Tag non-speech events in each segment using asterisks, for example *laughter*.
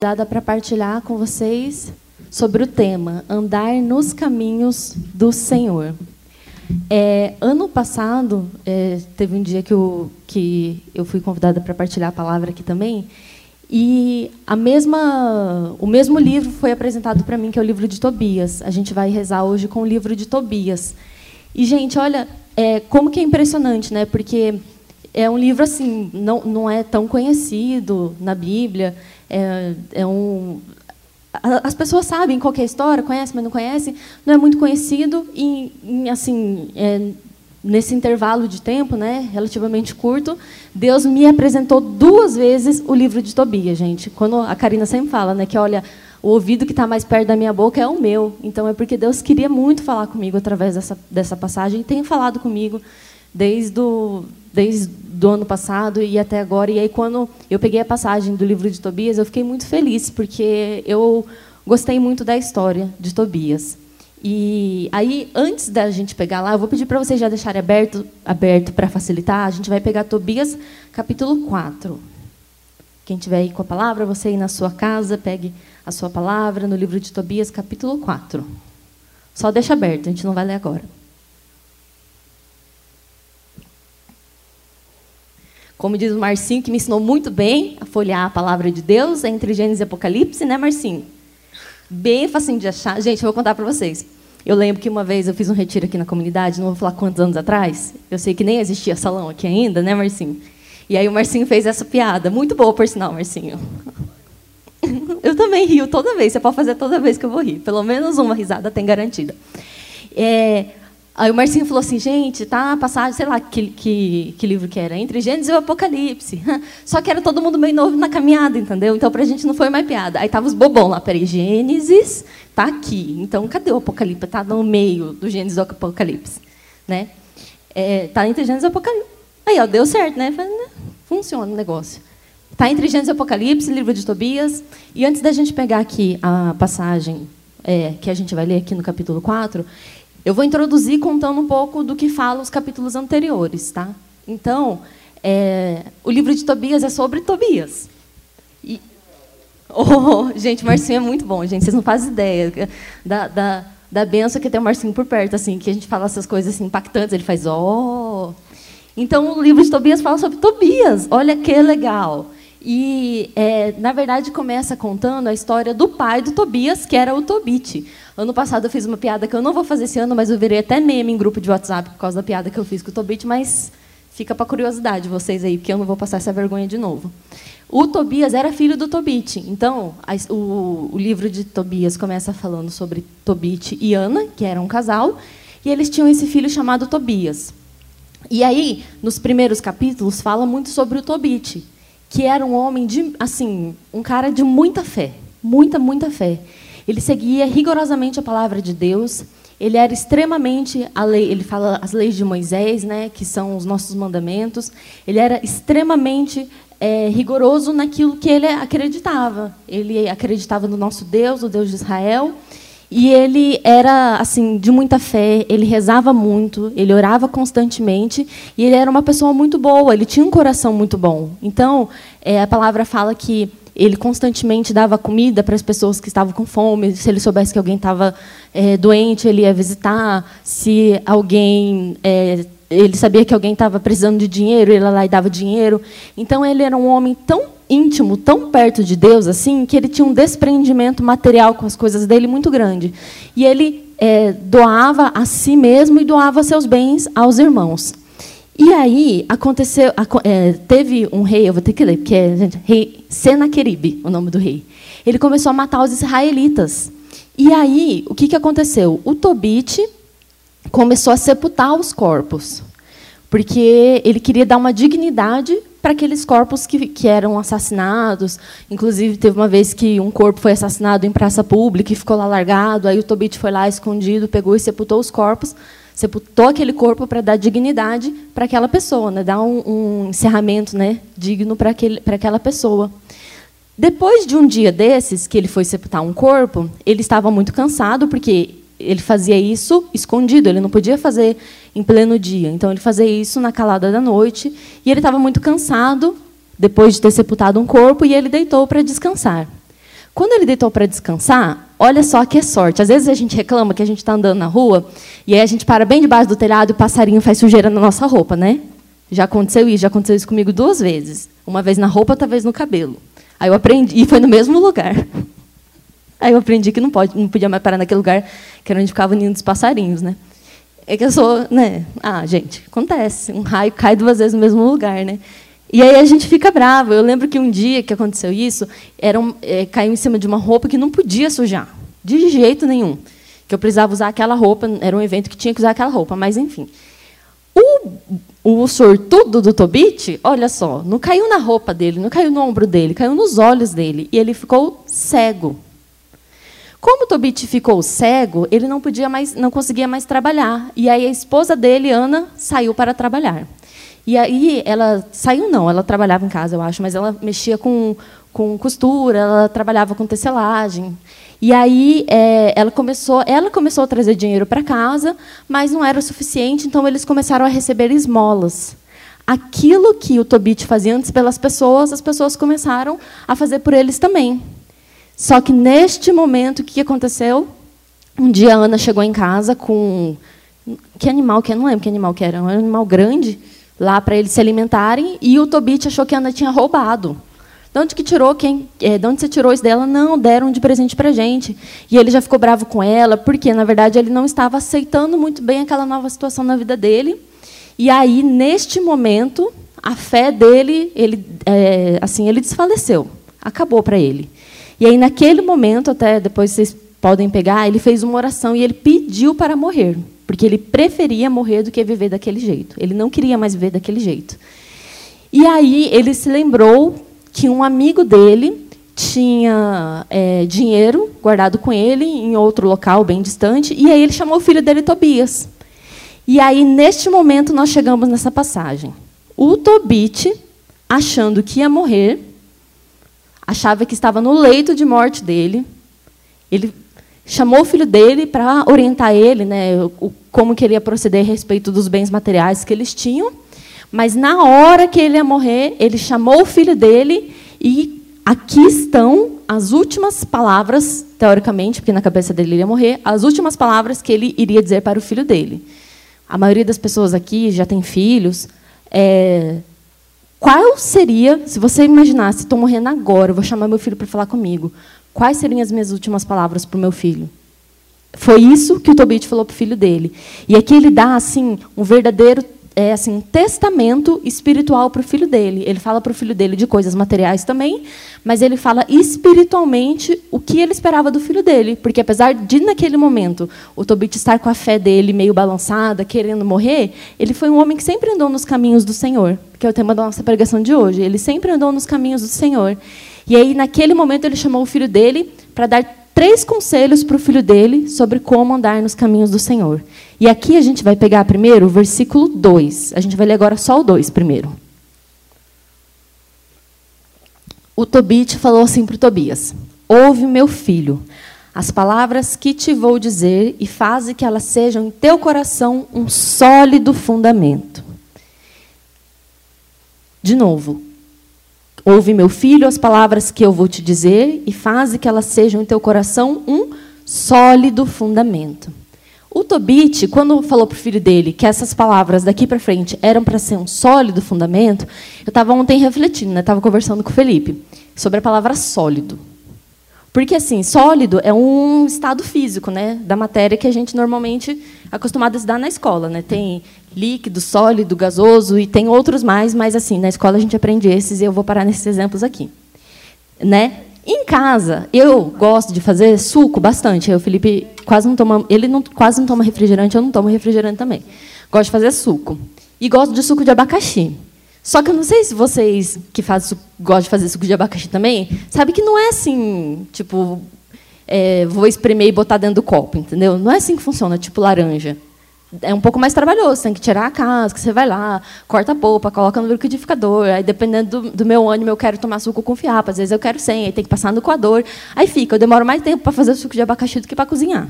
dada para partilhar com vocês sobre o tema Andar nos caminhos do Senhor. É, ano passado, é, teve um dia que eu, que eu fui convidada para partilhar a palavra aqui também, e a mesma, o mesmo livro foi apresentado para mim, que é o livro de Tobias. A gente vai rezar hoje com o livro de Tobias. E, gente, olha, é, como que é impressionante, né? Porque é um livro assim, não, não é tão conhecido na Bíblia. É, é um, as pessoas sabem qual é a história, conhecem, mas não conhecem. Não é muito conhecido e, assim, é, nesse intervalo de tempo, né, relativamente curto, Deus me apresentou duas vezes o livro de Tobias, gente. Quando a Karina sempre fala, né, que olha, o ouvido que está mais perto da minha boca é o meu. Então é porque Deus queria muito falar comigo através dessa dessa passagem e tem falado comigo desde o desde do ano passado e até agora. E aí quando eu peguei a passagem do livro de Tobias, eu fiquei muito feliz porque eu gostei muito da história de Tobias. E aí, antes da gente pegar lá, eu vou pedir para vocês já deixarem aberto, aberto para facilitar. A gente vai pegar Tobias, capítulo 4. Quem tiver aí com a palavra, você aí na sua casa, pegue a sua palavra no livro de Tobias, capítulo 4. Só deixa aberto, a gente não vai ler agora. Como diz o Marcinho, que me ensinou muito bem a folhear a palavra de Deus entre Gênesis e Apocalipse, né, Marcinho? bem facinho de achar. Gente, eu vou contar para vocês. Eu lembro que uma vez eu fiz um retiro aqui na comunidade, não vou falar quantos anos atrás. Eu sei que nem existia salão aqui ainda, né, Marcinho? E aí o Marcinho fez essa piada. Muito boa, por sinal, Marcinho. *laughs* Eu também rio toda vez. Você pode fazer toda vez que eu vou rir. Pelo menos uma risada tem garantida. É, Aí o Marcinho falou assim, gente, tá passagem, sei lá que, que, que, livro que era, entre Gênesis e o Apocalipse. *laughs* Só que era todo mundo meio novo na caminhada, entendeu? Então, para a gente não foi mais piada. Aí tava os bobão lá, peraí, Gênesis tá aqui. Então, cadê o Apocalipse? Tá no meio do Gênesis e o Apocalipse. Né? É, tá entre Gênesis e o Apocalipse. Aí, ó, deu certo, né? Funciona o negócio. Tá entre Gênesis e Apocalipse, livro de Tobias. E antes da gente pegar aqui a passagem é, que a gente vai ler aqui no capítulo 4, eu vou introduzir contando um pouco do que fala os capítulos anteriores, tá? Então, é, o livro de Tobias é sobre Tobias. E, *laughs* oh, gente, Marcinho é muito bom, gente. Vocês não fazem ideia da, da, da benção que tem o Marcinho por perto, assim, que a gente fala essas coisas assim, impactantes. Ele faz. Oh. Então, o livro de Tobias fala sobre Tobias. Olha que legal. E, é, na verdade, começa contando a história do pai do Tobias, que era o Tobite. Ano passado eu fiz uma piada que eu não vou fazer esse ano, mas eu virei até meme em grupo de WhatsApp por causa da piada que eu fiz com o Tobit, mas fica para curiosidade vocês aí, porque eu não vou passar essa vergonha de novo. O Tobias era filho do Tobit. Então, a, o, o, livro de Tobias começa falando sobre Tobit e Ana, que eram um casal, e eles tinham esse filho chamado Tobias. E aí, nos primeiros capítulos, fala muito sobre o Tobit, que era um homem de, assim, um cara de muita fé, muita, muita fé. Ele seguia rigorosamente a palavra de Deus. Ele era extremamente a lei, ele fala as leis de Moisés, né, que são os nossos mandamentos. Ele era extremamente é, rigoroso naquilo que ele acreditava. Ele acreditava no nosso Deus, o Deus de Israel. E ele era assim de muita fé, ele rezava muito, ele orava constantemente e ele era uma pessoa muito boa, ele tinha um coração muito bom. Então, é, a palavra fala que ele constantemente dava comida para as pessoas que estavam com fome. Se ele soubesse que alguém estava é, doente, ele ia visitar. Se alguém é, ele sabia que alguém estava precisando de dinheiro, ele ia lá e dava dinheiro. Então ele era um homem tão íntimo, tão perto de Deus assim, que ele tinha um desprendimento material com as coisas dele muito grande. E ele é, doava a si mesmo e doava seus bens aos irmãos. E aí aconteceu, é, teve um rei, eu vou ter que ler, porque é rei Senaqueribe, o nome do rei. Ele começou a matar os israelitas. E aí, o que, que aconteceu? O Tobite começou a sepultar os corpos, porque ele queria dar uma dignidade para aqueles corpos que, que eram assassinados. Inclusive, teve uma vez que um corpo foi assassinado em praça pública e ficou lá largado. Aí o Tobit foi lá escondido, pegou e sepultou os corpos sepultou aquele corpo para dar dignidade para aquela pessoa, né? dar um, um encerramento né? digno para aquela pessoa. Depois de um dia desses, que ele foi sepultar um corpo, ele estava muito cansado, porque ele fazia isso escondido, ele não podia fazer em pleno dia. Então, ele fazia isso na calada da noite, e ele estava muito cansado, depois de ter sepultado um corpo, e ele deitou para descansar. Quando ele deitou para descansar, olha só que sorte. Às vezes a gente reclama que a gente está andando na rua e aí a gente para bem debaixo do telhado e o passarinho faz sujeira na nossa roupa, né? Já aconteceu isso, já aconteceu isso comigo duas vezes. Uma vez na roupa, outra vez no cabelo. Aí eu aprendi, e foi no mesmo lugar. *laughs* Aí eu aprendi que não, pode, não podia mais parar naquele lugar que era onde ficava o ninho dos passarinhos, né? É que eu sou, né? Ah, gente, acontece. Um raio cai duas vezes no mesmo lugar, né? E aí a gente fica bravo. Eu lembro que um dia que aconteceu isso, era um, é, caiu em cima de uma roupa que não podia sujar, de jeito nenhum. Que eu precisava usar aquela roupa, era um evento que tinha que usar aquela roupa, mas enfim. O, o sortudo do Tobit, olha só, não caiu na roupa dele, não caiu no ombro dele, caiu nos olhos dele. E ele ficou cego. Como Tobit ficou cego, ele não podia mais, não conseguia mais trabalhar. E aí a esposa dele, Ana, saiu para trabalhar. E aí ela saiu não, ela trabalhava em casa, eu acho, mas ela mexia com, com costura, ela trabalhava com tecelagem. E aí é, ela começou, ela começou a trazer dinheiro para casa, mas não era o suficiente, então eles começaram a receber esmolas. Aquilo que o Tobit fazia antes pelas pessoas, as pessoas começaram a fazer por eles também. Só que neste momento, o que aconteceu? Um dia a Ana chegou em casa com. Que animal que é? Não lembro que animal que era. Um animal grande, lá para eles se alimentarem, e o Tobit achou que a Ana tinha roubado. De onde que tirou quem? É, de onde você tirou isso dela? Não, deram de presente para gente. E ele já ficou bravo com ela, porque na verdade ele não estava aceitando muito bem aquela nova situação na vida dele. E aí neste momento a fé dele, ele, é, assim, ele desfaleceu, acabou para ele. E aí, naquele momento, até depois vocês podem pegar, ele fez uma oração e ele pediu para morrer, porque ele preferia morrer do que viver daquele jeito. Ele não queria mais viver daquele jeito. E aí ele se lembrou que um amigo dele tinha é, dinheiro guardado com ele em outro local bem distante, e aí ele chamou o filho dele, Tobias. E aí, neste momento, nós chegamos nessa passagem. O Tobit, achando que ia morrer, achava que estava no leito de morte dele. Ele chamou o filho dele para orientar ele, né, o, como queria proceder a respeito dos bens materiais que eles tinham. Mas na hora que ele ia morrer, ele chamou o filho dele e aqui estão as últimas palavras, teoricamente, porque na cabeça dele ele ia morrer, as últimas palavras que ele iria dizer para o filho dele. A maioria das pessoas aqui já tem filhos. É, qual seria, se você imaginasse, estou morrendo agora, vou chamar meu filho para falar comigo, quais seriam as minhas últimas palavras para o meu filho? Foi isso que o Tobit falou para o filho dele. E aqui ele dá assim um verdadeiro é, assim, um testamento espiritual para o filho dele. Ele fala para o filho dele de coisas materiais também, mas ele fala espiritualmente o que ele esperava do filho dele. Porque, apesar de, naquele momento, o Tobit estar com a fé dele meio balançada, querendo morrer, ele foi um homem que sempre andou nos caminhos do Senhor, que é o tema da nossa pregação de hoje. Ele sempre andou nos caminhos do Senhor. E aí, naquele momento, ele chamou o filho dele para dar três conselhos para o filho dele sobre como andar nos caminhos do Senhor. E aqui a gente vai pegar primeiro o versículo 2. A gente vai ler agora só o 2 primeiro. O Tobit falou assim para o Tobias: Ouve, meu filho, as palavras que te vou dizer e faze que elas sejam em teu coração um sólido fundamento. De novo, Ouve, meu filho, as palavras que eu vou te dizer e faze que elas sejam em teu coração um sólido fundamento. O Tobit, quando falou para o filho dele que essas palavras daqui para frente eram para ser um sólido fundamento, eu estava ontem refletindo, estava né? conversando com o Felipe sobre a palavra sólido. Porque, assim, sólido é um estado físico né, da matéria que a gente normalmente é acostumado a estudar na escola. Né? Tem líquido, sólido, gasoso e tem outros mais, mas, assim, na escola a gente aprende esses e eu vou parar nesses exemplos aqui. Né? Em casa, eu gosto de fazer suco bastante. O Felipe quase não toma, ele não, quase não toma refrigerante, eu não tomo refrigerante também. Gosto de fazer suco. E gosto de suco de abacaxi. Só que eu não sei se vocês que fazem, gostam de fazer suco de abacaxi também, sabe que não é assim, tipo, é, vou espremer e botar dentro do copo, entendeu? Não é assim que funciona, tipo laranja. É um pouco mais trabalhoso, tem que tirar a casca, você vai lá, corta a polpa, coloca no liquidificador, aí dependendo do, do meu ânimo eu quero tomar suco com fiapo, às vezes eu quero sem, aí tem que passar no coador, aí fica, eu demoro mais tempo para fazer suco de abacaxi do que para cozinhar.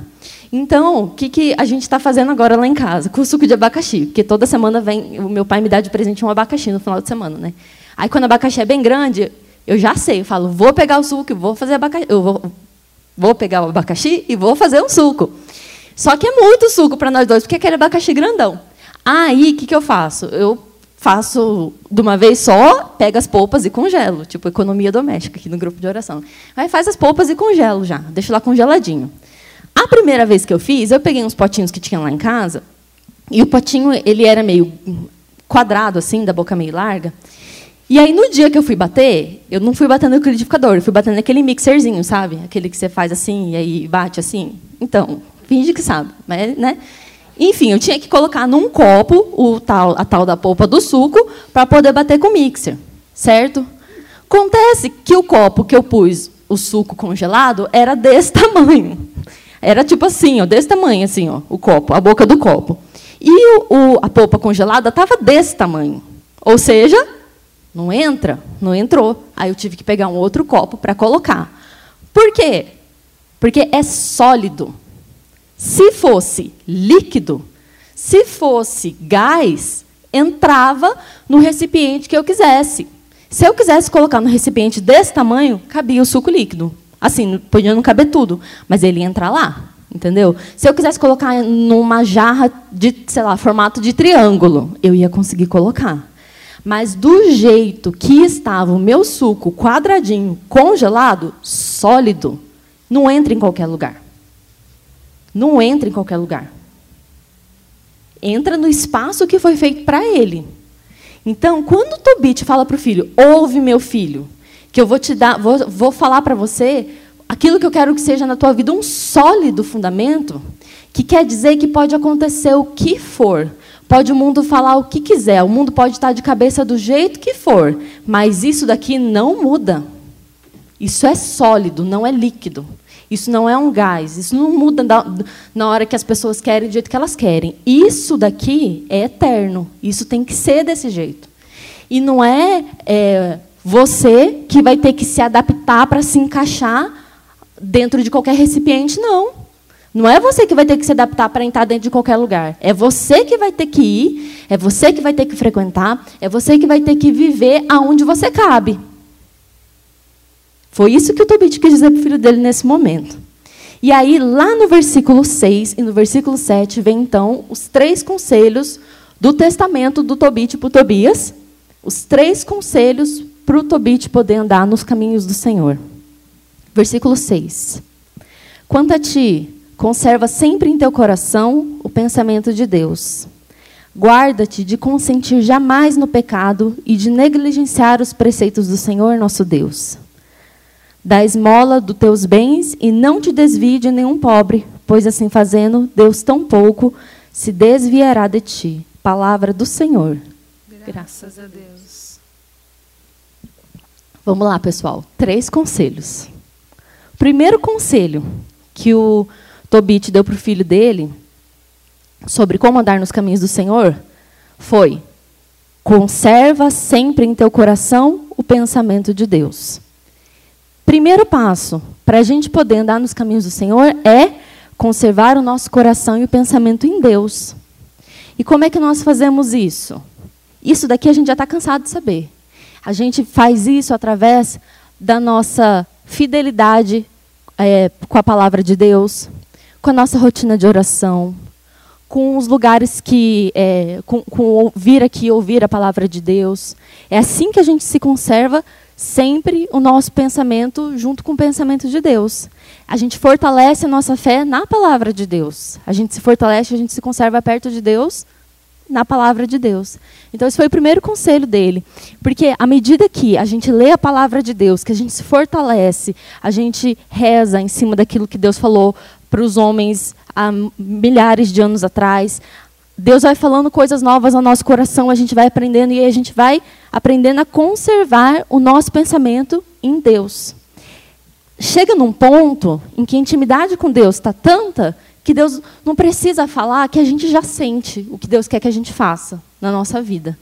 Então, o que, que a gente está fazendo agora lá em casa com o suco de abacaxi? Porque toda semana vem, o meu pai me dá de presente um abacaxi no final de semana, né? Aí quando o abacaxi é bem grande, Eu já sei, eu falo, vou pegar o suco vou fazer abacaxi. Eu vou, vou pegar o abacaxi e vou fazer um suco. Só que é muito suco para nós dois, porque aquele abacaxi grandão. Aí, o que, que eu faço? Eu faço de uma vez só, pego as polpas e congelo, tipo economia doméstica aqui no grupo de oração. Aí faz as polpas e congelo já, deixo lá congeladinho. A primeira vez que eu fiz, eu peguei uns potinhos que tinha lá em casa, e o potinho ele era meio quadrado assim, da boca meio larga. E aí no dia que eu fui bater, eu não fui batendo no liquidificador, eu fui batendo naquele mixerzinho, sabe? Aquele que você faz assim e aí bate assim. Então, finge que sabe, mas, né? Enfim, eu tinha que colocar num copo o tal, a tal da polpa do suco para poder bater com o mixer, certo? Acontece que o copo que eu pus o suco congelado era desse *laughs* tamanho. Era tipo assim, ó, desse tamanho, assim, ó, o copo, a boca do copo. E o, o, a polpa congelada estava desse tamanho. Ou seja, não entra, não entrou. Aí eu tive que pegar um outro copo para colocar. Por quê? Porque é sólido. Se fosse líquido, se fosse gás, entrava no recipiente que eu quisesse. Se eu quisesse colocar no recipiente desse tamanho, cabia o suco líquido. Assim, podia não caber tudo, mas ele ia entrar lá, entendeu? Se eu quisesse colocar numa jarra de, sei lá, formato de triângulo, eu ia conseguir colocar. Mas do jeito que estava o meu suco quadradinho, congelado, sólido, não entra em qualquer lugar. Não entra em qualquer lugar. Entra no espaço que foi feito para ele. Então, quando o Tobit fala para o filho, ouve meu filho, que eu vou te dar, vou, vou falar para você aquilo que eu quero que seja na tua vida um sólido fundamento, que quer dizer que pode acontecer o que for. Pode o mundo falar o que quiser, o mundo pode estar de cabeça do jeito que for, mas isso daqui não muda. Isso é sólido, não é líquido. Isso não é um gás, isso não muda na hora que as pessoas querem do jeito que elas querem. Isso daqui é eterno, isso tem que ser desse jeito. E não é, é você que vai ter que se adaptar para se encaixar dentro de qualquer recipiente, não. Não é você que vai ter que se adaptar para entrar dentro de qualquer lugar. É você que vai ter que ir, é você que vai ter que frequentar, é você que vai ter que viver aonde você cabe. Foi isso que o Tobit quis dizer para o filho dele nesse momento. E aí, lá no versículo 6 e no versículo 7, vem então os três conselhos do testamento do Tobit para o Tobias. Os três conselhos para o Tobit poder andar nos caminhos do Senhor. Versículo 6. Quanto a ti, conserva sempre em teu coração o pensamento de Deus. Guarda-te de consentir jamais no pecado e de negligenciar os preceitos do Senhor nosso Deus. Dá esmola dos teus bens e não te desvie de nenhum pobre, pois assim fazendo, Deus tão pouco se desviará de ti. Palavra do Senhor. Graças a Deus. Vamos lá, pessoal. Três conselhos. Primeiro conselho que o Tobit deu para o filho dele sobre como andar nos caminhos do Senhor foi: conserva sempre em teu coração o pensamento de Deus. Primeiro passo para a gente poder andar nos caminhos do Senhor é conservar o nosso coração e o pensamento em Deus. E como é que nós fazemos isso? Isso daqui a gente já está cansado de saber. A gente faz isso através da nossa fidelidade é, com a palavra de Deus, com a nossa rotina de oração, com os lugares que. É, com, com ouvir aqui, ouvir a palavra de Deus. É assim que a gente se conserva sempre o nosso pensamento junto com o pensamento de Deus. A gente fortalece a nossa fé na palavra de Deus. A gente se fortalece, a gente se conserva perto de Deus na palavra de Deus. Então, esse foi o primeiro conselho dele. Porque à medida que a gente lê a palavra de Deus, que a gente se fortalece, a gente reza em cima daquilo que Deus falou para os homens há milhares de anos atrás, Deus vai falando coisas novas ao nosso coração, a gente vai aprendendo e a gente vai aprendendo a conservar o nosso pensamento em Deus. Chega num ponto em que a intimidade com Deus está tanta que Deus não precisa falar que a gente já sente o que Deus quer que a gente faça na nossa vida.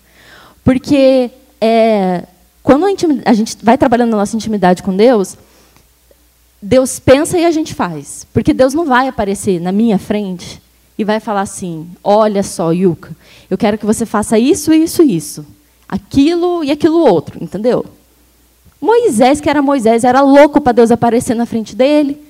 Porque é, quando a, a gente vai trabalhando na nossa intimidade com Deus, Deus pensa e a gente faz. Porque Deus não vai aparecer na minha frente e vai falar assim: Olha só, Yuka, eu quero que você faça isso, isso, isso, aquilo e aquilo outro, entendeu? Moisés, que era Moisés, era louco para Deus aparecer na frente dele.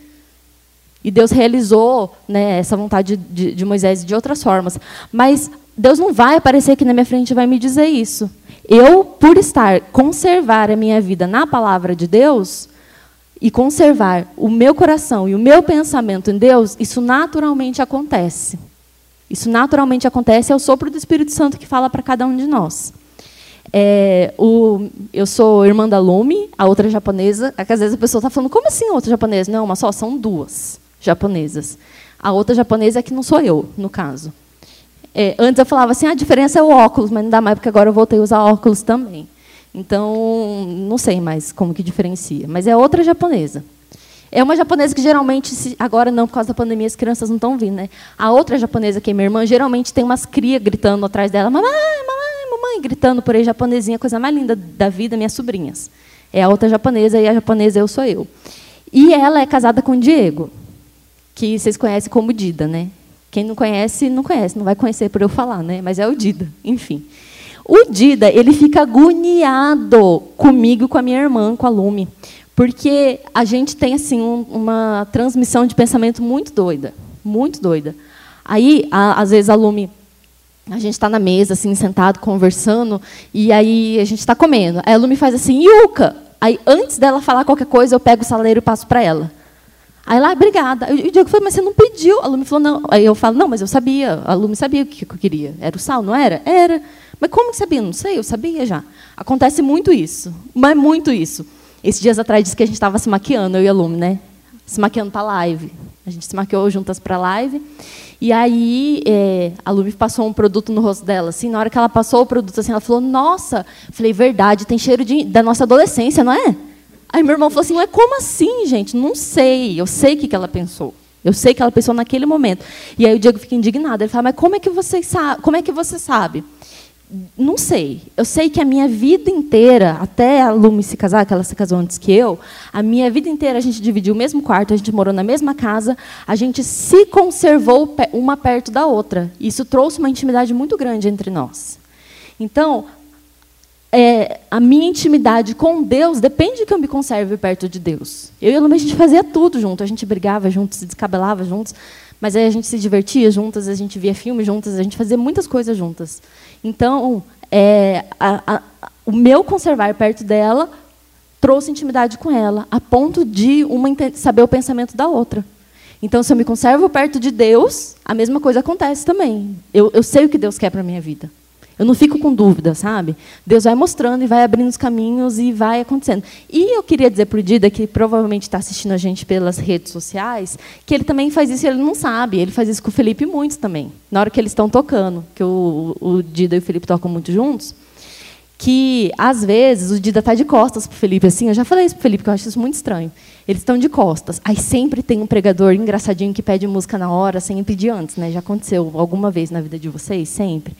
E Deus realizou né, essa vontade de, de Moisés de outras formas. Mas Deus não vai aparecer aqui na minha frente e vai me dizer isso. Eu, por estar, conservar a minha vida na palavra de Deus e conservar o meu coração e o meu pensamento em Deus, isso naturalmente acontece. Isso naturalmente acontece, é o sopro do Espírito Santo que fala para cada um de nós. É, o, eu sou irmã da Lume, a outra japonesa. É que às vezes a pessoa está falando, como assim outra japonesa? Não, uma só, são duas japonesas. A outra japonesa é que não sou eu, no caso. É, antes eu falava assim, a diferença é o óculos, mas não dá mais, porque agora eu voltei a usar óculos também. Então, não sei mais como que diferencia. Mas é outra japonesa. É uma japonesa que geralmente, agora não, por causa da pandemia, as crianças não estão vindo. Né? A outra japonesa, que é minha irmã, geralmente tem umas crias gritando atrás dela, mamãe, mamãe, mamãe, gritando por aí, japonesinha, coisa mais linda da vida, minhas sobrinhas. É a outra japonesa e a japonesa eu sou eu. E ela é casada com o Diego, que vocês conhecem como Dida, né? Quem não conhece, não conhece, não vai conhecer por eu falar, né? Mas é o Dida, enfim. O Dida, ele fica agoniado comigo com a minha irmã, com a Lume. Porque a gente tem assim um, uma transmissão de pensamento muito doida, muito doida. Aí, a, às vezes, a Lume, a gente está na mesa, assim, sentado, conversando, e aí a gente está comendo. Aí a Lume faz assim, Yuka! Aí, antes dela falar qualquer coisa, eu pego o saleiro e passo para ela. Aí lá, obrigada. E o Diego falou, mas você não pediu. A Lume falou, não. Aí eu falo, não, mas eu sabia. A Lume sabia o que eu queria. Era o sal, não era? Era. Mas como que sabia? Não sei, eu sabia já. Acontece muito isso. Mas muito isso. Esses dias atrás disse que a gente estava se maquiando, eu e a Lume, né? Se maquiando para live. A gente se maquiou juntas para live. E aí é, a Lume passou um produto no rosto dela. Assim, na hora que ela passou o produto, assim, ela falou: Nossa, falei, verdade, tem cheiro de, da nossa adolescência, não é? Aí meu irmão falou assim: Mas como assim, gente? Não sei. Eu sei o que ela pensou. Eu sei que ela pensou naquele momento. E aí o Diego fica indignado. Ele fala: Mas como é que você sabe? Como é que você sabe? Não sei. Eu sei que a minha vida inteira, até a Lume se casar, que ela se casou antes que eu, a minha vida inteira a gente dividiu o mesmo quarto, a gente morou na mesma casa, a gente se conservou uma perto da outra. Isso trouxe uma intimidade muito grande entre nós. Então, é, a minha intimidade com Deus depende de que eu me conserve perto de Deus. Eu e a Lume, a gente fazia tudo junto, a gente brigava juntos, se descabelava juntos, mas aí a gente se divertia juntas, a gente via filme juntas, a gente fazia muitas coisas juntas. Então, é, a, a, o meu conservar perto dela trouxe intimidade com ela, a ponto de uma saber o pensamento da outra. Então, se eu me conservo perto de Deus, a mesma coisa acontece também. Eu, eu sei o que Deus quer para a minha vida. Eu não fico com dúvida, sabe? Deus vai mostrando e vai abrindo os caminhos e vai acontecendo. E eu queria dizer para o Dida, que provavelmente está assistindo a gente pelas redes sociais, que ele também faz isso e ele não sabe. Ele faz isso com o Felipe muito também. Na hora que eles estão tocando, que o, o Dida e o Felipe tocam muito juntos, que às vezes o Dida está de costas para o Felipe. Assim, eu já falei isso para o Felipe, que eu acho isso muito estranho. Eles estão de costas. Aí sempre tem um pregador engraçadinho que pede música na hora, sem pedir antes. Né? Já aconteceu alguma vez na vida de vocês? Sempre.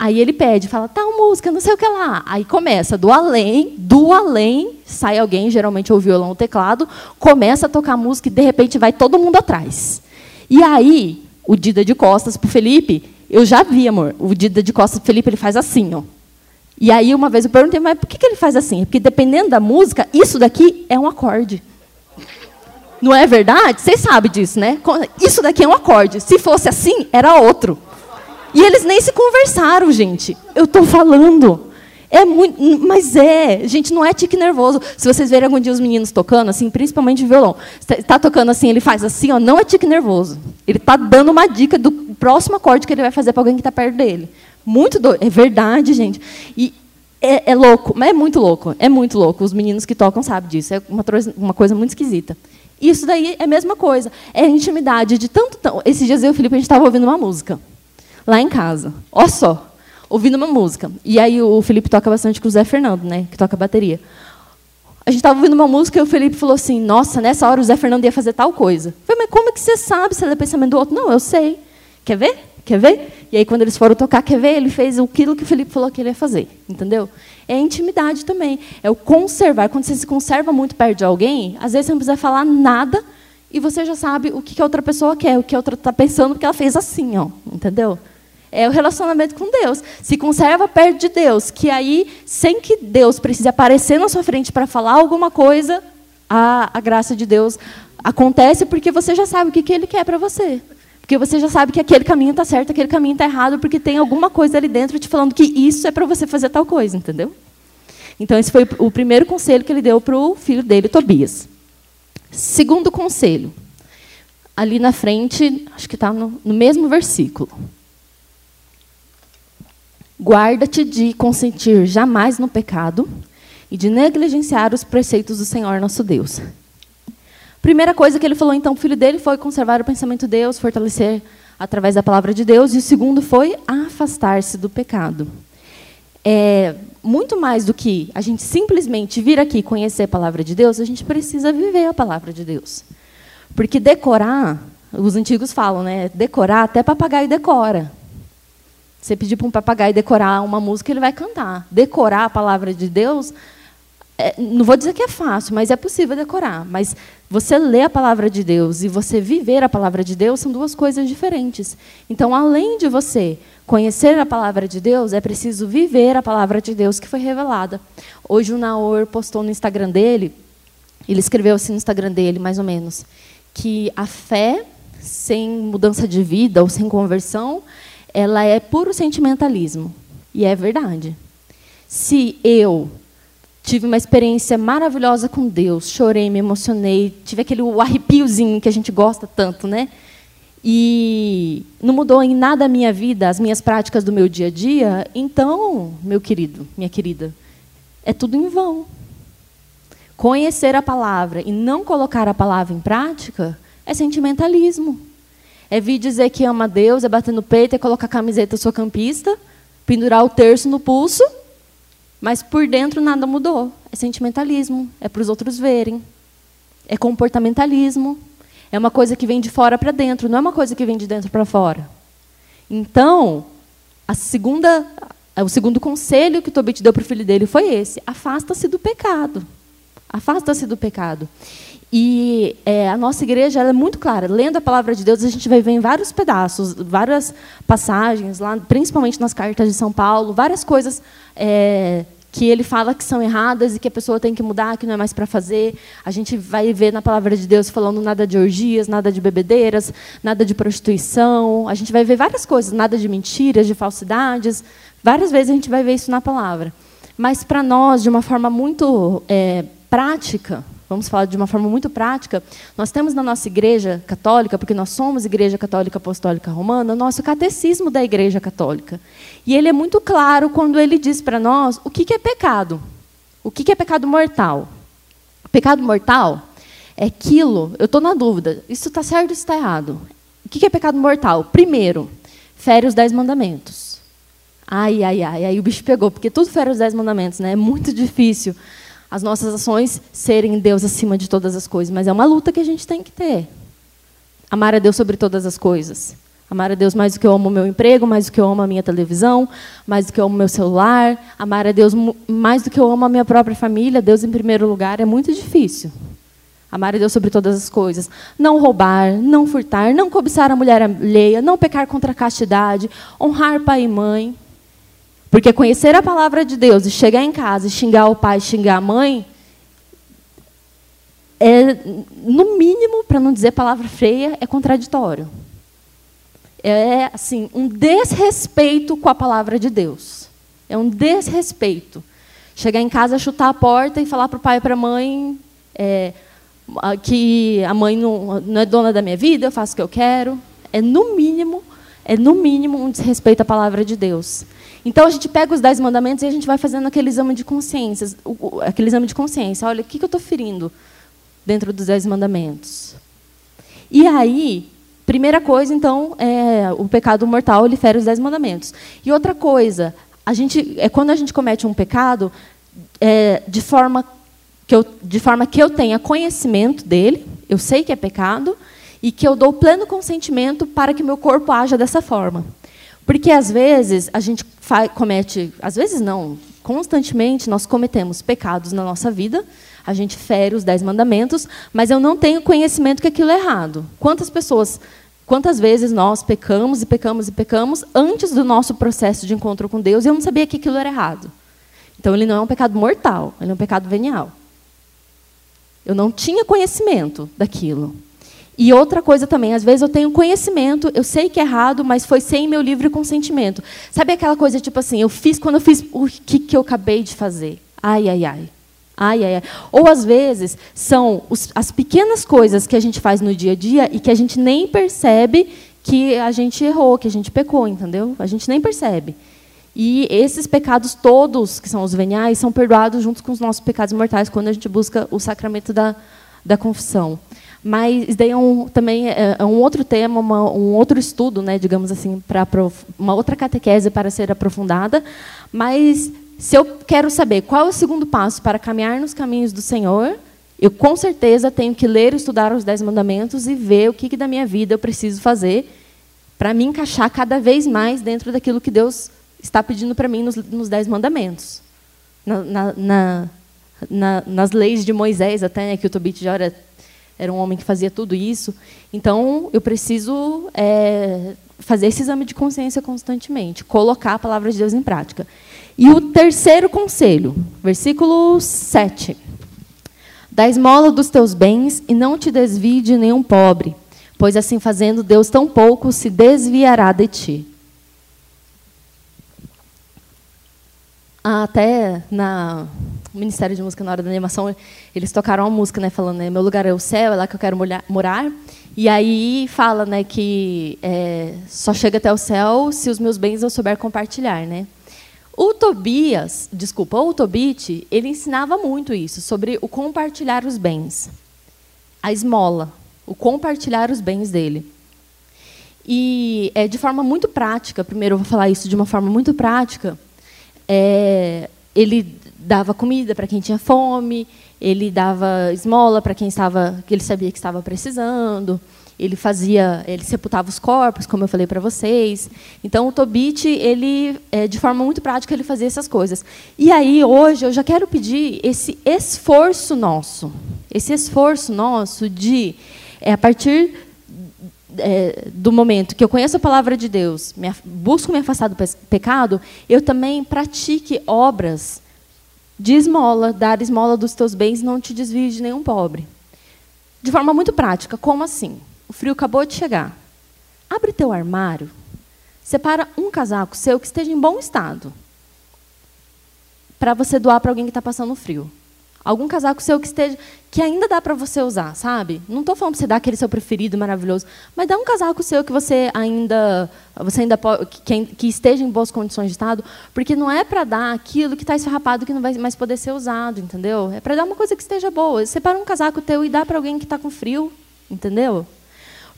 Aí ele pede, fala, tal música, não sei o que lá. Aí começa do além, do além, sai alguém, geralmente o violão ou o teclado, começa a tocar música e de repente vai todo mundo atrás. E aí, o Dida de costas para o Felipe, eu já vi, amor, o Dida de costas para o Felipe, ele faz assim, ó. E aí, uma vez eu perguntei, mas por que, que ele faz assim? Porque dependendo da música, isso daqui é um acorde. Não é verdade? Vocês sabem disso, né? Isso daqui é um acorde. Se fosse assim, era outro. E eles nem se conversaram, gente. Eu estou falando. É muito, mas é, gente, não é tique nervoso. Se vocês verem algum dia os meninos tocando, assim, principalmente violão, está tocando assim, ele faz assim, ó, não é tique nervoso. Ele está dando uma dica do próximo acorde que ele vai fazer para alguém que está perto dele. Muito doido, é verdade, gente. E é, é, louco, mas é muito louco, é muito louco. Os meninos que tocam sabem disso, é uma, uma coisa muito esquisita. Isso daí é a mesma coisa, é intimidade de tanto. Esses dias eu e o Felipe a gente estava ouvindo uma música lá em casa. Ó só, ouvindo uma música. E aí o Felipe toca bastante com o Zé Fernando, né, que toca bateria. A gente estava ouvindo uma música e o Felipe falou assim: Nossa, nessa hora o Zé Fernando ia fazer tal coisa. Eu falei, mas como é que você sabe se é pensamento do outro? Não, eu sei. Quer ver? Quer ver? E aí, quando eles foram tocar, quer ver? Ele fez aquilo que o Felipe falou que ele ia fazer. Entendeu? É intimidade também. É o conservar. Quando você se conserva muito perto de alguém, às vezes você não precisa falar nada e você já sabe o que a outra pessoa quer, o que a outra está pensando, porque ela fez assim, ó. Entendeu? É o relacionamento com Deus. Se conserva perto de Deus, que aí, sem que Deus precise aparecer na sua frente para falar alguma coisa, a, a graça de Deus acontece porque você já sabe o que, que Ele quer para você. Porque você já sabe que aquele caminho está certo, aquele caminho está errado, porque tem alguma coisa ali dentro te falando que isso é para você fazer tal coisa, entendeu? Então, esse foi o primeiro conselho que ele deu para o filho dele, Tobias. Segundo conselho, ali na frente, acho que está no, no mesmo versículo. Guarda-te de consentir jamais no pecado e de negligenciar os preceitos do Senhor nosso Deus. Primeira coisa que ele falou, então, o filho dele foi conservar o pensamento de Deus, fortalecer através da palavra de Deus, e o segundo foi afastar-se do pecado. É, muito mais do que a gente simplesmente vir aqui conhecer a palavra de Deus, a gente precisa viver a palavra de Deus. Porque decorar, os antigos falam, né? Decorar, até papagaio decora. Você pedir para um papagaio decorar uma música, ele vai cantar. Decorar a palavra de Deus, é, não vou dizer que é fácil, mas é possível decorar. Mas você ler a palavra de Deus e você viver a palavra de Deus são duas coisas diferentes. Então, além de você conhecer a palavra de Deus, é preciso viver a palavra de Deus que foi revelada. Hoje o Naor postou no Instagram dele, ele escreveu assim no Instagram dele, mais ou menos, que a fé sem mudança de vida ou sem conversão, ela é puro sentimentalismo. E é verdade. Se eu tive uma experiência maravilhosa com Deus, chorei, me emocionei, tive aquele arrepiozinho que a gente gosta tanto, né? E não mudou em nada a minha vida, as minhas práticas do meu dia a dia, então, meu querido, minha querida, é tudo em vão. Conhecer a palavra e não colocar a palavra em prática é sentimentalismo. É vir dizer que ama Deus, é bater no peito, é colocar a camiseta sou campista, pendurar o terço no pulso mas por dentro nada mudou. É sentimentalismo, é para os outros verem. É comportamentalismo. É uma coisa que vem de fora para dentro, não é uma coisa que vem de dentro para fora. Então, a segunda, o segundo conselho que Tobit deu para o filho dele foi esse: afasta-se do pecado. Afasta-se do pecado. E é, a nossa igreja é muito clara. Lendo a palavra de Deus, a gente vai ver em vários pedaços, várias passagens, lá, principalmente nas cartas de São Paulo, várias coisas é, que ele fala que são erradas e que a pessoa tem que mudar, que não é mais para fazer. A gente vai ver na palavra de Deus falando nada de orgias, nada de bebedeiras, nada de prostituição. A gente vai ver várias coisas, nada de mentiras, de falsidades. Várias vezes a gente vai ver isso na palavra. Mas para nós, de uma forma muito é, prática, vamos falar de uma forma muito prática, nós temos na nossa igreja católica, porque nós somos Igreja Católica Apostólica Romana, o nosso catecismo da Igreja Católica. E ele é muito claro quando ele diz para nós o que é pecado. O que é pecado mortal? pecado mortal é aquilo, eu estou na dúvida, isso está certo ou está errado? O que é pecado mortal? Primeiro, fere os dez mandamentos. Ai, ai, ai, aí o bicho pegou, porque tudo fere os dez mandamentos, né? É muito *laughs* difícil as nossas ações serem Deus acima de todas as coisas, mas é uma luta que a gente tem que ter. Amar a Deus sobre todas as coisas. Amar a Deus mais do que eu amo o meu emprego, mais do que eu amo a minha televisão, mais do que eu amo o meu celular. Amar a Deus mais do que eu amo a minha própria família, Deus em primeiro lugar, é muito difícil. Amar a Deus sobre todas as coisas. Não roubar, não furtar, não cobiçar a mulher alheia, não pecar contra a castidade, honrar pai e mãe. Porque conhecer a palavra de Deus e chegar em casa e xingar o pai, xingar a mãe, é, no mínimo, para não dizer palavra feia, é contraditório. É assim, um desrespeito com a palavra de Deus. É um desrespeito. Chegar em casa, chutar a porta e falar para o pai e para a mãe é, que a mãe não, não é dona da minha vida, eu faço o que eu quero. É no mínimo, é no mínimo um desrespeito à palavra de Deus. Então a gente pega os dez mandamentos e a gente vai fazendo aquele exame de consciência, aquele exame de consciência. Olha, o que eu estou ferindo dentro dos dez mandamentos? E aí, primeira coisa, então, é o pecado mortal ele fere os dez mandamentos. E outra coisa, a gente é quando a gente comete um pecado é, de forma que eu, de forma que eu tenha conhecimento dele, eu sei que é pecado e que eu dou pleno consentimento para que meu corpo haja dessa forma. Porque às vezes a gente comete, às vezes não, constantemente nós cometemos pecados na nossa vida, a gente fere os dez mandamentos, mas eu não tenho conhecimento que aquilo é errado. Quantas pessoas Quantas vezes nós pecamos e pecamos e pecamos antes do nosso processo de encontro com Deus e eu não sabia que aquilo era errado. Então, ele não é um pecado mortal, ele é um pecado venial. Eu não tinha conhecimento daquilo. E outra coisa também, às vezes eu tenho conhecimento, eu sei que é errado, mas foi sem meu livre consentimento. Sabe aquela coisa tipo assim, eu fiz quando eu fiz o que, que eu acabei de fazer? Ai, ai, ai. Ai, ai, ai. Ou às vezes são os, as pequenas coisas que a gente faz no dia a dia e que a gente nem percebe que a gente errou, que a gente pecou, entendeu? A gente nem percebe. E esses pecados todos, que são os veniais, são perdoados junto com os nossos pecados mortais quando a gente busca o sacramento da, da confissão. Mas daí é um, também é, é um outro tema, uma, um outro estudo, né, digamos assim, para uma outra catequese para ser aprofundada. Mas se eu quero saber qual é o segundo passo para caminhar nos caminhos do Senhor, eu com certeza tenho que ler e estudar os Dez Mandamentos e ver o que, que da minha vida eu preciso fazer para me encaixar cada vez mais dentro daquilo que Deus está pedindo para mim nos, nos Dez Mandamentos. Na, na, na, nas leis de Moisés, até, né, que o Tobit já era era um homem que fazia tudo isso. Então, eu preciso é, fazer esse exame de consciência constantemente, colocar a palavra de Deus em prática. E o terceiro conselho, versículo 7. Dá esmola dos teus bens e não te desvie de nenhum pobre, pois assim fazendo, Deus tão pouco se desviará de ti. Até na Ministério de Música, na hora da animação, eles tocaram uma música, né, falando, né, meu lugar é o céu, é lá que eu quero morar. E aí fala, né, que é, só chega até o céu se os meus bens eu souber compartilhar, né? O Tobias, desculpa, o Tobit, ele ensinava muito isso sobre o compartilhar os bens, a esmola, o compartilhar os bens dele. E é de forma muito prática. Primeiro, eu vou falar isso de uma forma muito prática. É, ele dava comida para quem tinha fome, ele dava esmola para quem estava, que ele sabia que estava precisando. Ele fazia, ele sepultava os corpos, como eu falei para vocês. Então o Tobit, ele é, de forma muito prática, ele fazia essas coisas. E aí hoje eu já quero pedir esse esforço nosso, esse esforço nosso de é, a partir é, do momento que eu conheço a palavra de Deus, me, busco me afastar do pecado, eu também pratique obras de esmola, dar esmola dos teus bens, não te desvie de nenhum pobre. De forma muito prática, como assim? O frio acabou de chegar. Abre teu armário, separa um casaco seu que esteja em bom estado, para você doar para alguém que está passando frio. Algum casaco seu que esteja que ainda dá para você usar, sabe? Não estou falando para você dar aquele seu preferido maravilhoso, mas dá um casaco seu que você ainda você ainda que, que esteja em boas condições de estado, porque não é para dar aquilo que está esfarrapado que não vai mais poder ser usado, entendeu? É para dar uma coisa que esteja boa. Separa um casaco teu e dá para alguém que está com frio, entendeu?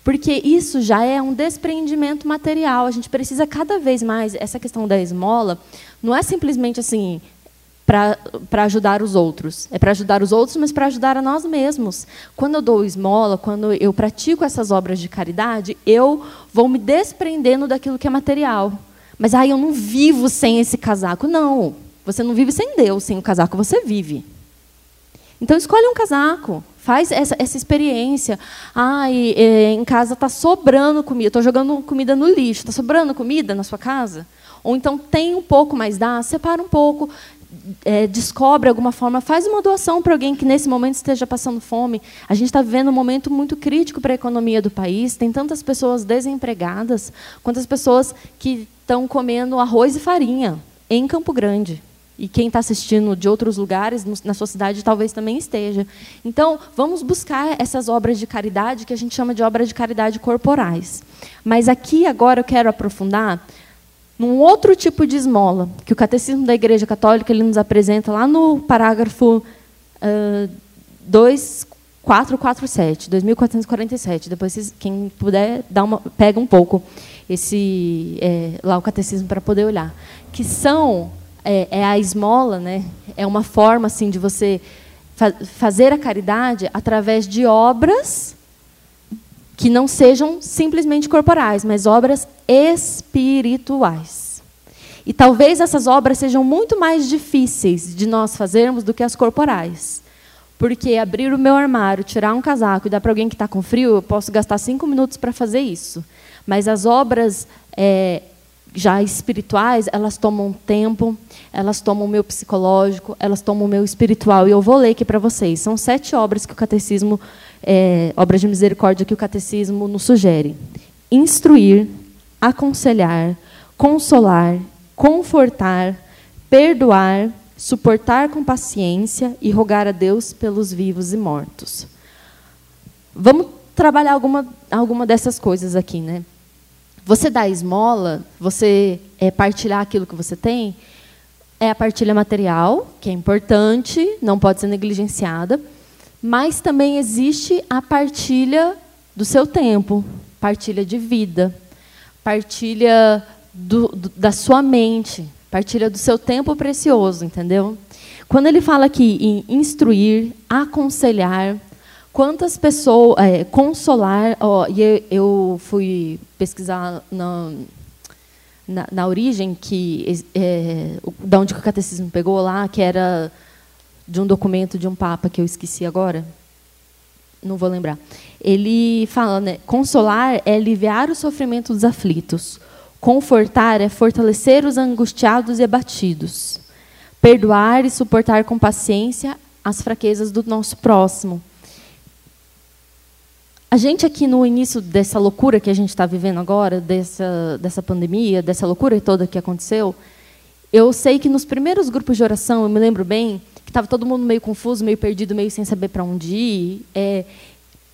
Porque isso já é um desprendimento material. A gente precisa cada vez mais essa questão da esmola. Não é simplesmente assim, para ajudar os outros. É para ajudar os outros, mas para ajudar a nós mesmos. Quando eu dou esmola, quando eu pratico essas obras de caridade, eu vou me desprendendo daquilo que é material. Mas aí eu não vivo sem esse casaco. Não. Você não vive sem Deus, sem o casaco você vive. Então escolhe um casaco, faz essa, essa experiência. Ai, é, em casa está sobrando comida, estou jogando comida no lixo, está sobrando comida na sua casa? Ou então tem um pouco, mas dá, separa um pouco, é, descobre alguma forma, faz uma doação para alguém que nesse momento esteja passando fome. A gente está vivendo um momento muito crítico para a economia do país. Tem tantas pessoas desempregadas, quantas pessoas que estão comendo arroz e farinha em Campo Grande. E quem está assistindo de outros lugares na sua cidade talvez também esteja. Então, vamos buscar essas obras de caridade que a gente chama de obras de caridade corporais. Mas aqui agora eu quero aprofundar num outro tipo de esmola, que o Catecismo da Igreja Católica ele nos apresenta lá no parágrafo uh, 2447, 2447. Depois, quem puder, dá uma, pega um pouco esse é, lá o Catecismo para poder olhar. Que são é, é, a esmola, né? É uma forma assim de você fa fazer a caridade através de obras que não sejam simplesmente corporais, mas obras espirituais. E talvez essas obras sejam muito mais difíceis de nós fazermos do que as corporais. Porque abrir o meu armário, tirar um casaco e dar para alguém que está com frio, eu posso gastar cinco minutos para fazer isso. Mas as obras é, já espirituais, elas tomam tempo, elas tomam o meu psicológico, elas tomam o meu espiritual. E eu vou ler aqui para vocês. São sete obras que o catecismo, é, obras de misericórdia que o catecismo nos sugere: instruir, aconselhar, consolar, confortar, perdoar, suportar com paciência e rogar a Deus pelos vivos e mortos. Vamos trabalhar alguma, alguma dessas coisas aqui, né? Você dá esmola, você é, partilhar aquilo que você tem, é a partilha material, que é importante, não pode ser negligenciada, mas também existe a partilha do seu tempo, partilha de vida, partilha do, do, da sua mente, partilha do seu tempo precioso, entendeu? Quando ele fala aqui em instruir, aconselhar, quantas pessoas, é, consolar, e eu, eu fui pesquisar na, na, na origem que é, da onde o catecismo pegou lá, que era de um documento de um papa que eu esqueci agora, não vou lembrar. Ele fala, né, consolar é aliviar o sofrimento dos aflitos, confortar é fortalecer os angustiados e abatidos, perdoar e suportar com paciência as fraquezas do nosso próximo a gente aqui no início dessa loucura que a gente está vivendo agora, dessa, dessa pandemia, dessa loucura toda que aconteceu, eu sei que nos primeiros grupos de oração, eu me lembro bem, que estava todo mundo meio confuso, meio perdido, meio sem saber para onde ir. É,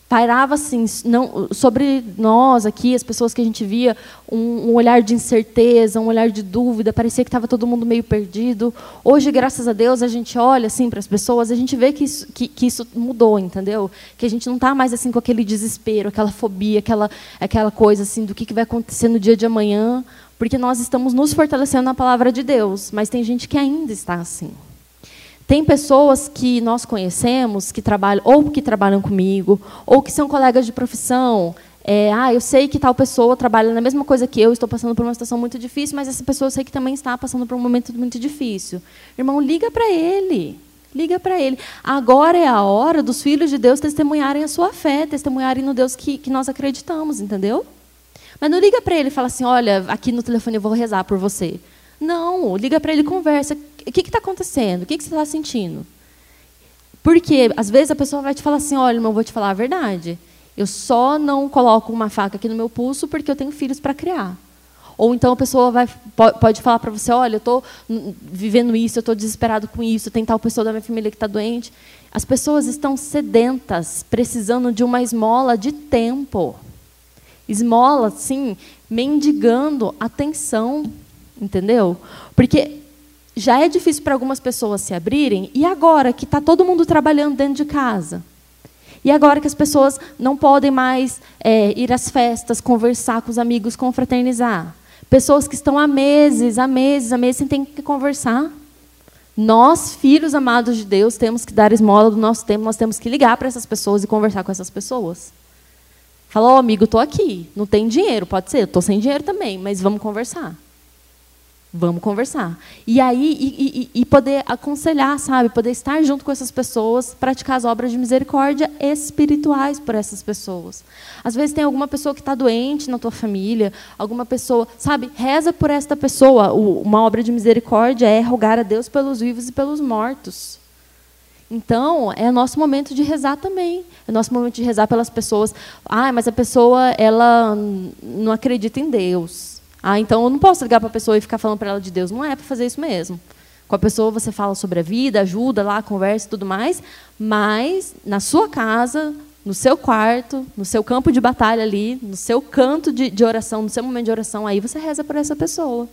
pairava assim, não, sobre nós aqui, as pessoas que a gente via, um, um olhar de incerteza, um olhar de dúvida, parecia que estava todo mundo meio perdido. Hoje, graças a Deus, a gente olha assim para as pessoas, a gente vê que isso, que, que isso mudou, entendeu? Que a gente não está mais assim com aquele desespero, aquela fobia, aquela, aquela coisa assim do que, que vai acontecer no dia de amanhã, porque nós estamos nos fortalecendo na palavra de Deus, mas tem gente que ainda está assim. Tem pessoas que nós conhecemos que trabalham ou que trabalham comigo ou que são colegas de profissão. É, ah, eu sei que tal pessoa trabalha na mesma coisa que eu, estou passando por uma situação muito difícil, mas essa pessoa eu sei que também está passando por um momento muito difícil. Irmão, liga para ele. Liga para ele. Agora é a hora dos filhos de Deus testemunharem a sua fé, testemunharem no Deus que, que nós acreditamos, entendeu? Mas não liga para ele e fala assim: olha, aqui no telefone eu vou rezar por você. Não, liga para ele e conversa. O que está acontecendo? O que, que você está sentindo? Porque, às vezes, a pessoa vai te falar assim: olha, irmão, vou te falar a verdade. Eu só não coloco uma faca aqui no meu pulso porque eu tenho filhos para criar. Ou então a pessoa vai, pode falar para você: olha, eu estou vivendo isso, eu estou desesperado com isso, tem tal pessoa da minha família que está doente. As pessoas estão sedentas, precisando de uma esmola de tempo. Esmola, sim, mendigando atenção. Entendeu? Porque já é difícil para algumas pessoas se abrirem, e agora que está todo mundo trabalhando dentro de casa? E agora que as pessoas não podem mais é, ir às festas, conversar com os amigos, confraternizar? Pessoas que estão há meses, há meses, há meses sem ter que conversar. Nós, filhos amados de Deus, temos que dar esmola do nosso tempo, nós temos que ligar para essas pessoas e conversar com essas pessoas. Falar, oh, amigo, estou aqui, não tem dinheiro, pode ser, estou sem dinheiro também, mas vamos conversar. Vamos conversar. E aí, e, e, e, poder aconselhar, sabe? Poder estar junto com essas pessoas, praticar as obras de misericórdia espirituais por essas pessoas. Às vezes tem alguma pessoa que está doente na tua família, alguma pessoa, sabe? Reza por esta pessoa. uma obra de misericórdia é rogar a Deus pelos vivos e pelos mortos. Então, é nosso momento de rezar também. É nosso momento de rezar pelas pessoas. Ah, mas a pessoa, ela não acredita em Deus. Ah, então eu não posso ligar para a pessoa e ficar falando para ela de Deus. Não é para fazer isso mesmo. Com a pessoa você fala sobre a vida, ajuda lá, conversa e tudo mais, mas na sua casa, no seu quarto, no seu campo de batalha ali, no seu canto de, de oração, no seu momento de oração, aí você reza por essa pessoa.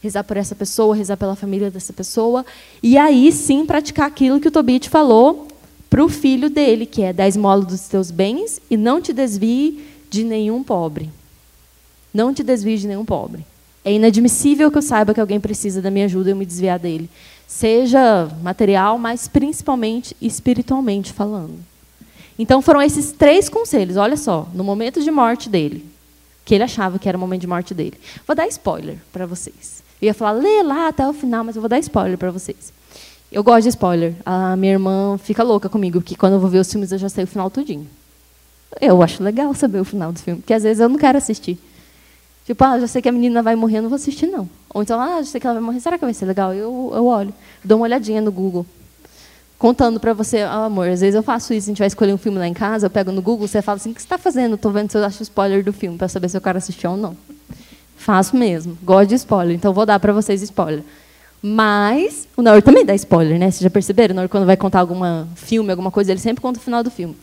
Rezar por essa pessoa, rezar pela família dessa pessoa. E aí sim praticar aquilo que o Tobit falou para o filho dele, que é dar esmola dos teus bens e não te desvie de nenhum pobre. Não te desvie de nenhum pobre. É inadmissível que eu saiba que alguém precisa da minha ajuda e eu me desviar dele. Seja material, mas principalmente espiritualmente falando. Então foram esses três conselhos, olha só, no momento de morte dele, que ele achava que era o momento de morte dele. Vou dar spoiler para vocês. Eu ia falar, lê lá até o final, mas eu vou dar spoiler para vocês. Eu gosto de spoiler. A minha irmã fica louca comigo, porque quando eu vou ver os filmes eu já sei o final tudinho. Eu acho legal saber o final do filme, porque às vezes eu não quero assistir. Tipo, ah, já sei que a menina vai morrer, não vou assistir, não. Ou então, ah, já sei que ela vai morrer, será que vai ser legal? Eu, eu olho, dou uma olhadinha no Google. Contando para você, ah, amor, às vezes eu faço isso, a gente vai escolher um filme lá em casa, eu pego no Google, você fala assim, o que você está fazendo? Estou vendo se eu acho spoiler do filme, para saber se eu quero assistir ou não. Faço mesmo, gosto de spoiler, então vou dar para vocês spoiler. Mas o Naur também dá spoiler, né? Vocês já perceberam? O Naur, quando vai contar algum filme, alguma coisa, ele sempre conta o final do filme.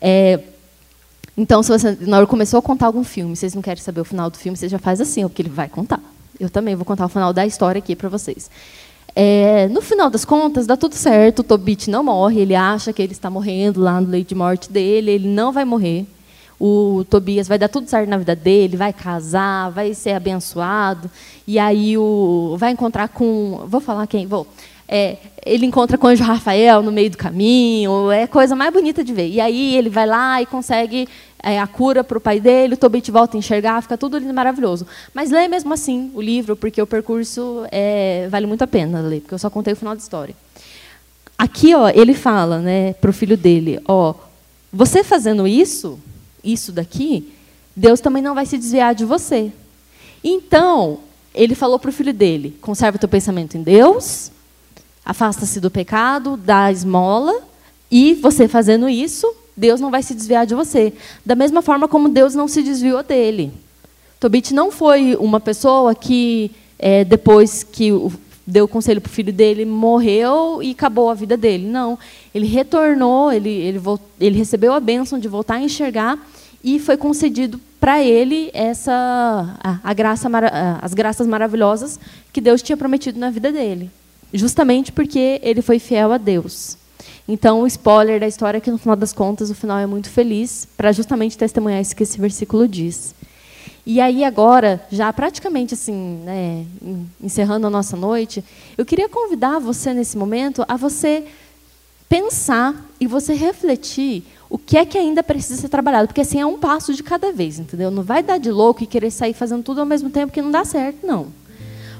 É, então, se você, na hora começou a contar algum filme, vocês não querem saber o final do filme, você já faz assim, porque ele vai contar. Eu também vou contar o final da história aqui para vocês. É, no final das contas, dá tudo certo, o Tobit não morre, ele acha que ele está morrendo lá no leito de morte dele, ele não vai morrer. O Tobias vai dar tudo certo na vida dele, vai casar, vai ser abençoado, e aí o, vai encontrar com. Vou falar quem? Vou. É, ele encontra com o anjo Rafael no meio do caminho, é coisa mais bonita de ver. E aí ele vai lá e consegue é, a cura para o pai dele, o Tobit volta a enxergar, fica tudo lindo maravilhoso. Mas lê mesmo assim o livro, porque o percurso é, vale muito a pena ler, porque eu só contei o final da história. Aqui, ó, ele fala né, para o filho dele, ó, você fazendo isso, isso daqui, Deus também não vai se desviar de você. Então, ele falou para o filho dele, conserva o teu pensamento em Deus, Afasta-se do pecado, dá esmola, e você fazendo isso, Deus não vai se desviar de você. Da mesma forma como Deus não se desviou dele. Tobit não foi uma pessoa que, é, depois que deu conselho para o filho dele, morreu e acabou a vida dele. Não. Ele retornou, ele, ele, ele recebeu a bênção de voltar a enxergar e foi concedido para ele essa a, a graça, as graças maravilhosas que Deus tinha prometido na vida dele justamente porque ele foi fiel a Deus. Então, o spoiler da história é que, no final das contas, o final é muito feliz, para justamente testemunhar isso que esse versículo diz. E aí, agora, já praticamente assim, né, encerrando a nossa noite, eu queria convidar você, nesse momento, a você pensar e você refletir o que é que ainda precisa ser trabalhado. Porque, assim, é um passo de cada vez, entendeu? Não vai dar de louco e querer sair fazendo tudo ao mesmo tempo que não dá certo, não.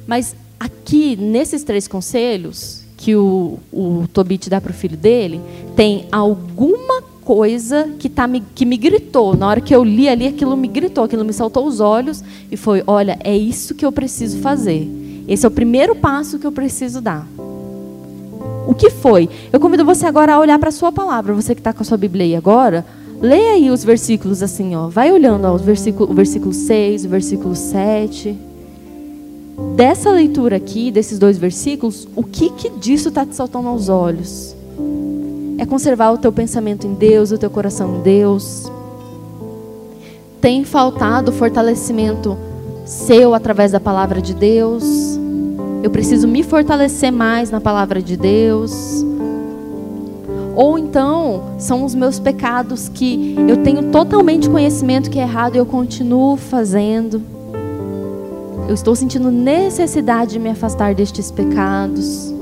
Mas aqui, nesses três conselhos que o, o Tobit dá para o filho dele, tem alguma coisa que, tá, me, que me gritou. Na hora que eu li ali, aquilo me gritou, aquilo me saltou os olhos e foi: olha, é isso que eu preciso fazer. Esse é o primeiro passo que eu preciso dar. O que foi? Eu convido você agora a olhar para a sua palavra. Você que está com a sua Bíblia aí agora, leia aí os versículos assim, ó. Vai olhando ó, o, versículo, o versículo 6, o versículo 7 dessa leitura aqui, desses dois versículos, o que, que disso está te saltando aos olhos? É conservar o teu pensamento em Deus, o teu coração em Deus. Tem faltado fortalecimento seu através da palavra de Deus. Eu preciso me fortalecer mais na palavra de Deus. Ou então, são os meus pecados que eu tenho totalmente conhecimento que é errado e eu continuo fazendo. Eu estou sentindo necessidade de me afastar destes pecados.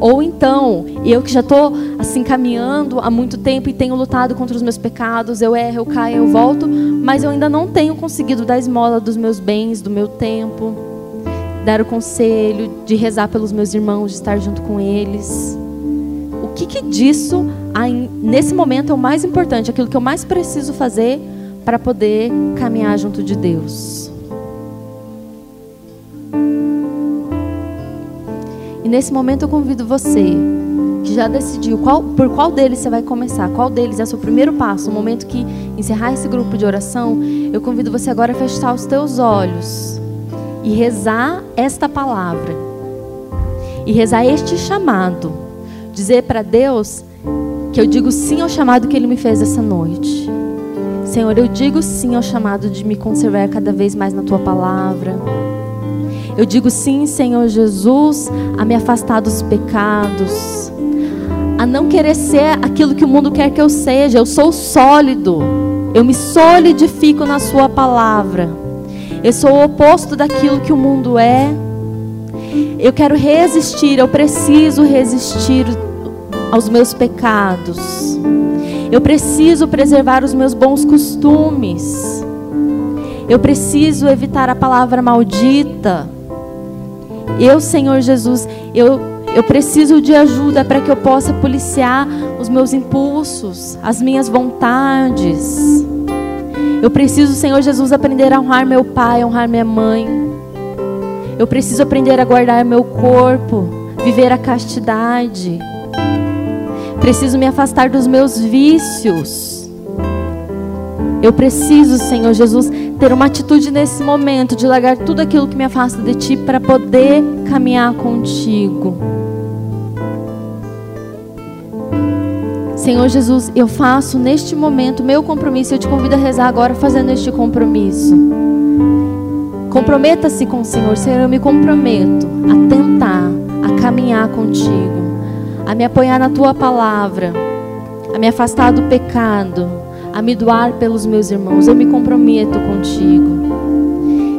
Ou então, eu que já estou assim caminhando há muito tempo e tenho lutado contra os meus pecados, eu erro, eu caio, eu volto, mas eu ainda não tenho conseguido dar esmola dos meus bens, do meu tempo, dar o conselho, de rezar pelos meus irmãos, de estar junto com eles. O que, que disso, nesse momento, é o mais importante, aquilo que eu mais preciso fazer para poder caminhar junto de Deus? Nesse momento eu convido você que já decidiu qual, por qual deles você vai começar, qual deles é o seu primeiro passo, no momento que encerrar esse grupo de oração, eu convido você agora a fechar os teus olhos e rezar esta palavra. E rezar este chamado. Dizer para Deus que eu digo sim ao chamado que Ele me fez essa noite. Senhor, eu digo sim ao chamado de me conservar cada vez mais na Tua palavra eu digo sim, Senhor Jesus, a me afastar dos pecados, a não querer ser aquilo que o mundo quer que eu seja. Eu sou sólido, eu me solidifico na Sua palavra. Eu sou o oposto daquilo que o mundo é. Eu quero resistir, eu preciso resistir aos meus pecados. Eu preciso preservar os meus bons costumes. Eu preciso evitar a palavra maldita. Eu, Senhor Jesus, eu, eu preciso de ajuda para que eu possa policiar os meus impulsos, as minhas vontades. Eu preciso, Senhor Jesus, aprender a honrar meu pai, honrar minha mãe. Eu preciso aprender a guardar meu corpo, viver a castidade. Preciso me afastar dos meus vícios. Eu preciso, Senhor Jesus, ter uma atitude nesse momento de largar tudo aquilo que me afasta de Ti para poder caminhar contigo. Senhor Jesus, eu faço neste momento meu compromisso. Eu te convido a rezar agora fazendo este compromisso. Comprometa-se com o Senhor. Senhor, eu me comprometo a tentar, a caminhar contigo, a me apoiar na tua palavra, a me afastar do pecado, a me doar pelos meus irmãos. Eu me comprometo contigo.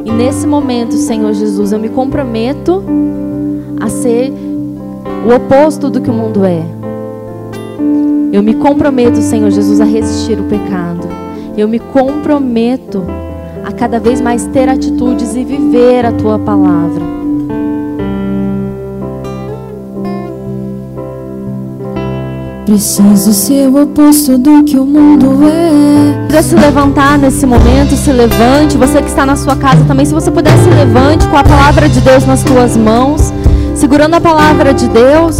E nesse momento, Senhor Jesus, eu me comprometo a ser o oposto do que o mundo é. Eu me comprometo, Senhor Jesus, a resistir o pecado. Eu me comprometo a cada vez mais ter atitudes e viver a tua palavra. Preciso ser o oposto do que o mundo é. Precisa se levantar nesse momento, se levante. Você que está na sua casa também, se você puder, se levante com a palavra de Deus nas tuas mãos, segurando a palavra de Deus.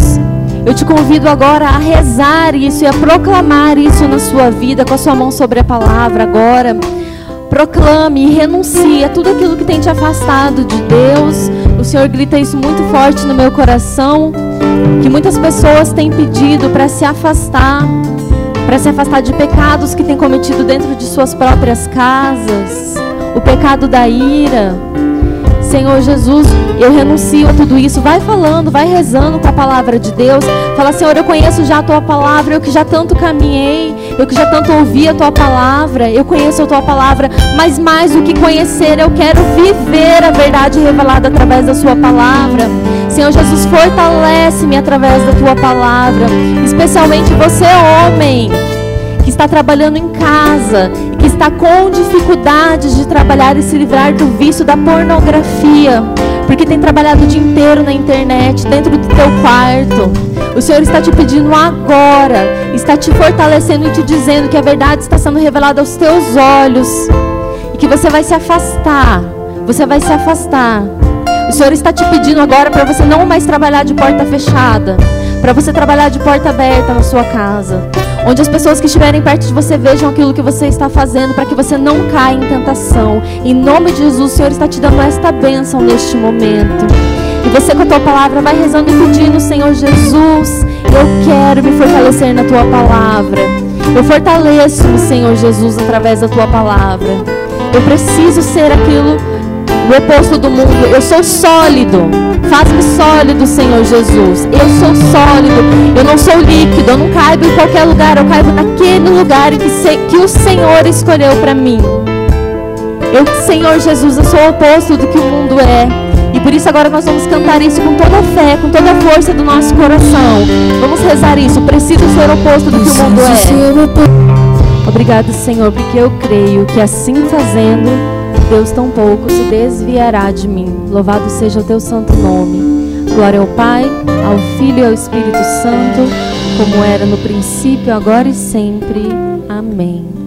Eu te convido agora a rezar isso e a proclamar isso na sua vida, com a sua mão sobre a palavra agora. Proclame e renuncie a tudo aquilo que tem te afastado de Deus. O Senhor grita isso muito forte no meu coração. Que muitas pessoas têm pedido para se afastar, para se afastar de pecados que têm cometido dentro de suas próprias casas. O pecado da ira, Senhor Jesus, eu renuncio a tudo isso. Vai falando, vai rezando com a palavra de Deus. Fala, Senhor, eu conheço já a tua palavra, eu que já tanto caminhei, eu que já tanto ouvi a tua palavra, eu conheço a tua palavra, mas mais do que conhecer, eu quero viver a verdade revelada através da sua palavra. Senhor Jesus, fortalece-me através da tua palavra, especialmente você, homem que está trabalhando em casa que está com dificuldades de trabalhar e se livrar do vício da pornografia, porque tem trabalhado o dia inteiro na internet, dentro do teu quarto. O Senhor está te pedindo agora, está te fortalecendo e te dizendo que a verdade está sendo revelada aos teus olhos e que você vai se afastar. Você vai se afastar. O Senhor está te pedindo agora para você não mais trabalhar de porta fechada, para você trabalhar de porta aberta na sua casa. Onde as pessoas que estiverem perto de você vejam aquilo que você está fazendo para que você não caia em tentação. Em nome de Jesus, o Senhor está te dando esta bênção neste momento. E você com a tua palavra vai rezando e pedindo, Senhor Jesus, eu quero me fortalecer na tua palavra. Eu fortaleço, Senhor Jesus, através da tua palavra. Eu preciso ser aquilo o oposto do mundo. Eu sou sólido. Faz-me sólido, Senhor Jesus. Eu sou sólido. Eu não sou líquido. Eu não caibo em qualquer lugar. Eu caibo naquele lugar que, se, que o Senhor escolheu para mim. Eu, Senhor Jesus, eu sou o oposto do que o mundo é. E por isso agora nós vamos cantar isso com toda a fé, com toda a força do nosso coração. Vamos rezar isso. Preciso ser o oposto do que o mundo é. Obrigado, Senhor, porque eu creio que assim fazendo Deus tão pouco se desviará de mim. Louvado seja o teu santo nome. Glória ao Pai, ao Filho e ao Espírito Santo, como era no princípio, agora e sempre. Amém.